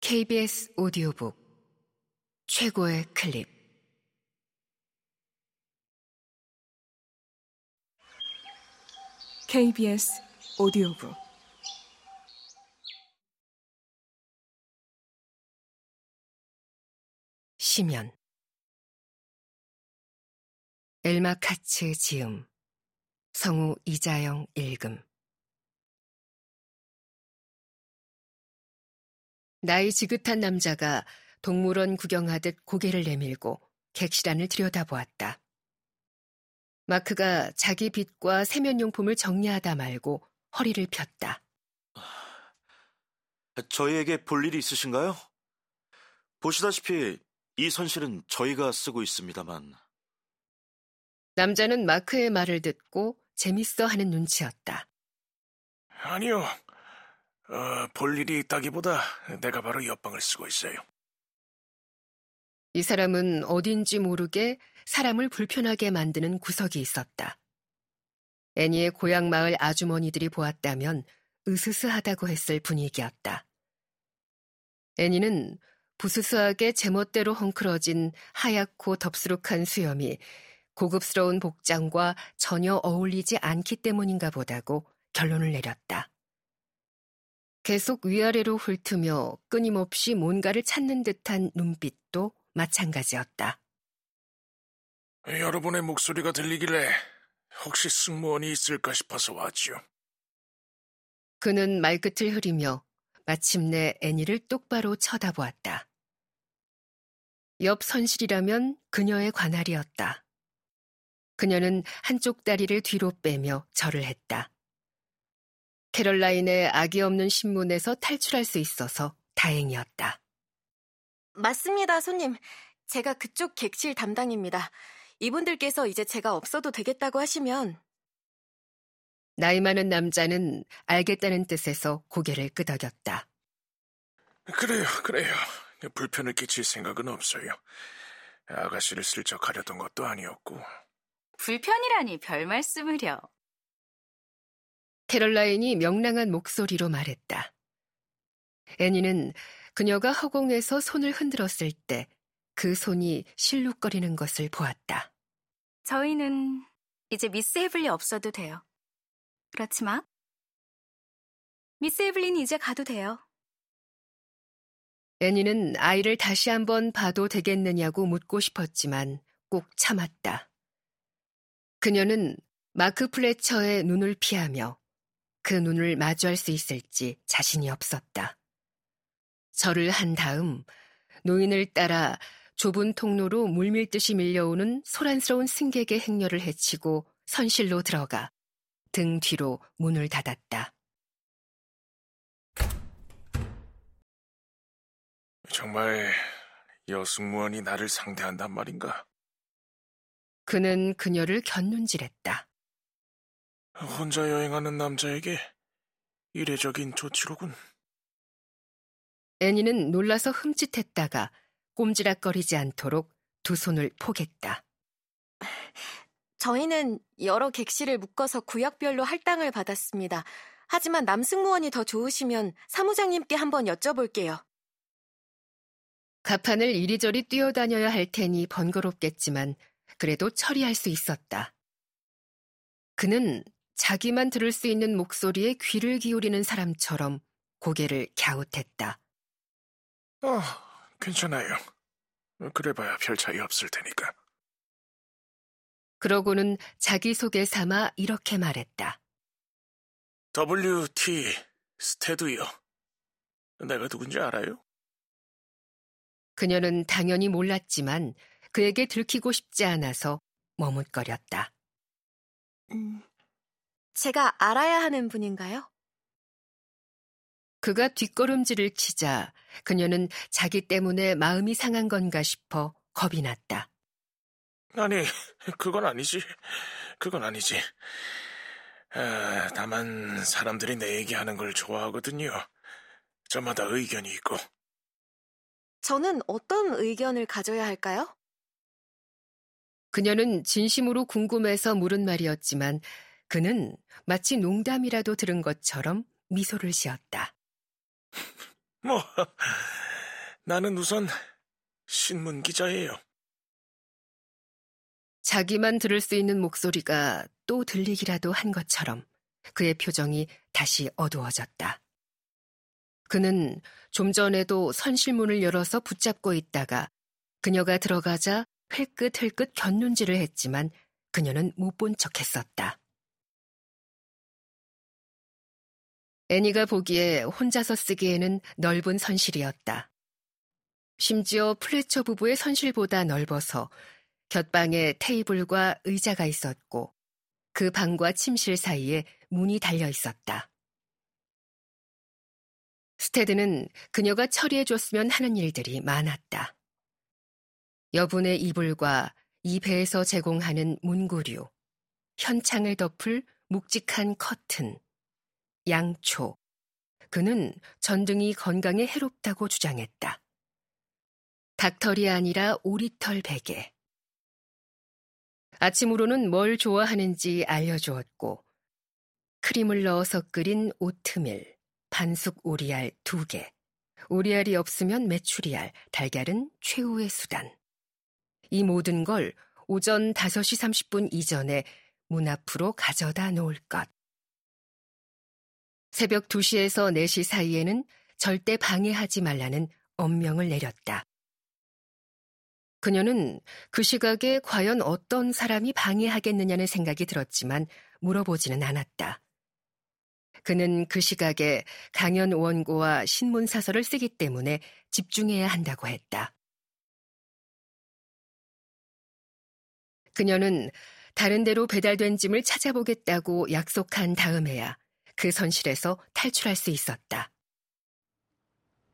KBS 오디오북 최고의 클립. KBS 오디오북. 시면 엘마 카츠 지음. 성우 이자영 읽음 나이 지긋한 남자가 동물원 구경하듯 고개를 내밀고 객실안을 들여다보았다. 마크가 자기 빚과 세면용품을 정리하다 말고 허리를 폈다. 저희에게 볼 일이 있으신가요? 보시다시피 이 선실은 저희가 쓰고 있습니다만. 남자는 마크의 말을 듣고 재밌어 하는 눈치였다. 아니요. 어, 볼 일이 있다기보다 내가 바로 옆방을 쓰고 있어요. 이 사람은 어딘지 모르게 사람을 불편하게 만드는 구석이 있었다. 애니의 고향 마을 아주머니들이 보았다면 으스스하다고 했을 분위기였다. 애니는 부스스하게 제멋대로 헝클어진 하얗고 덥수룩한 수염이 고급스러운 복장과 전혀 어울리지 않기 때문인가 보다고 결론을 내렸다. 계속 위아래로 훑으며 끊임없이 뭔가를 찾는 듯한 눈빛도 마찬가지였다. 여러분의 목소리가 들리길래 혹시 승무원이 있을까 싶어서 왔죠. 그는 말끝을 흐리며 마침내 애니를 똑바로 쳐다보았다. 옆 선실이라면 그녀의 관할이었다. 그녀는 한쪽 다리를 뒤로 빼며 절을 했다. 캐럴라인의 악이 없는 신문에서 탈출할 수 있어서 다행이었다. 맞습니다, 손님. 제가 그쪽 객실 담당입니다. 이분들께서 이제 제가 없어도 되겠다고 하시면 나이 많은 남자는 알겠다는 뜻에서 고개를 끄덕였다. 그래요, 그래요. 불편을 끼칠 생각은 없어요. 아가씨를 슬쩍 가려던 것도 아니었고. 불편이라니 별 말씀을요. 캐럴라인이 명랑한 목소리로 말했다. 애니는 그녀가 허공에서 손을 흔들었을 때 그 손이 실룩거리는 것을 보았다. 저희는 이제 미스 헤블리 없어도 돼요. 그렇지만 미스 헤블리는 이제 가도 돼요. 애니는 아이를 다시 한번 봐도 되겠느냐고 묻고 싶었지만 꼭 참았다. 그녀는 마크 플래처의 눈을 피하며 그 눈을 마주할 수 있을지 자신이 없었다. 절을 한 다음 노인을 따라 좁은 통로로 물밀듯이 밀려오는 소란스러운 승객의 행렬을 헤치고 선실로 들어가 등 뒤로 문을 닫았다. 정말 여승무원이 나를 상대한단 말인가? 그는 그녀를 곁눈질했다. 혼자 여행하는 남자에게 이례적인 조치로군. 애니는 놀라서 흠칫했다가 꼼지락거리지 않도록 두 손을 포겠다. 저희는 여러 객실을 묶어서 구역별로 할당을 받았습니다. 하지만 남승무원이 더 좋으시면 사무장님께 한번 여쭤볼게요. 가판을 이리저리 뛰어다녀야 할 테니 번거롭겠지만 그래도 처리할 수 있었다. 그는 자기만 들을 수 있는 목소리에 귀를 기울이는 사람처럼 고개를 갸웃했다. 어, 괜찮아요. 그래봐야 별 차이 없을 테니까. 그러고는 자기소개 삼아 이렇게 말했다. WT 스테드요. 내가 누군지 알아요? 그녀는 당연히 몰랐지만 그에게 들키고 싶지 않아서 머뭇거렸다. 음, 제가 알아야 하는 분인가요? 그가 뒷걸음질을 치자 그녀는 자기 때문에 마음이 상한 건가 싶어 겁이 났다. 아니, 그건 아니지. 그건 아니지. 아, 다만 사람들이 내 얘기하는 걸 좋아하거든요. 저마다 의견이 있고. 저는 어떤 의견을 가져야 할까요? 그녀는 진심으로 궁금해서 물은 말이었지만 그는 마치 농담이라도 들은 것처럼 미소를 지었다. 뭐, 나는 우선 신문 기자예요. 자기만 들을 수 있는 목소리가 또 들리기라도 한 것처럼 그의 표정이 다시 어두워졌다. 그는 좀 전에도 선실문을 열어서 붙잡고 있다가 그녀가 들어가자 흘끗흘끗 곁눈질을 했지만 그녀는 못 본 척 했었다. 애니가 보기에 혼자서 쓰기에는 넓은 선실이었다. 심지어 플래처 부부의 선실보다 넓어서 곁방에 테이블과 의자가 있었고 그 방과 침실 사이에 문이 달려 있었다. 스테드는 그녀가 처리해줬으면 하는 일들이 많았다. 여분의 이불과 이 배에서 제공하는 문구류, 현창을 덮을 묵직한 커튼, 양초. 그는 전등이 건강에 해롭다고 주장했다. 닭털이 아니라 오리털 베개. 아침으로는 뭘 좋아하는지 알려주었고, 크림을 넣어서 끓인 오트밀, 반숙 오리알 두 개. 오리알이 없으면 메추리알, 달걀은 최후의 수단. 이 모든 걸 오전 5시 30분 이전에 문 앞으로 가져다 놓을 것. 새벽 2시에서 4시 사이에는 절대 방해하지 말라는 엄명을 내렸다. 그녀는 그 시각에 과연 어떤 사람이 방해하겠느냐는 생각이 들었지만 물어보지는 않았다. 그는 그 시각에 강연 원고와 신문 사설을 쓰기 때문에 집중해야 한다고 했다. 그녀는 다른 데로 배달된 짐을 찾아보겠다고 약속한 다음에야 그 선실에서 탈출할 수 있었다.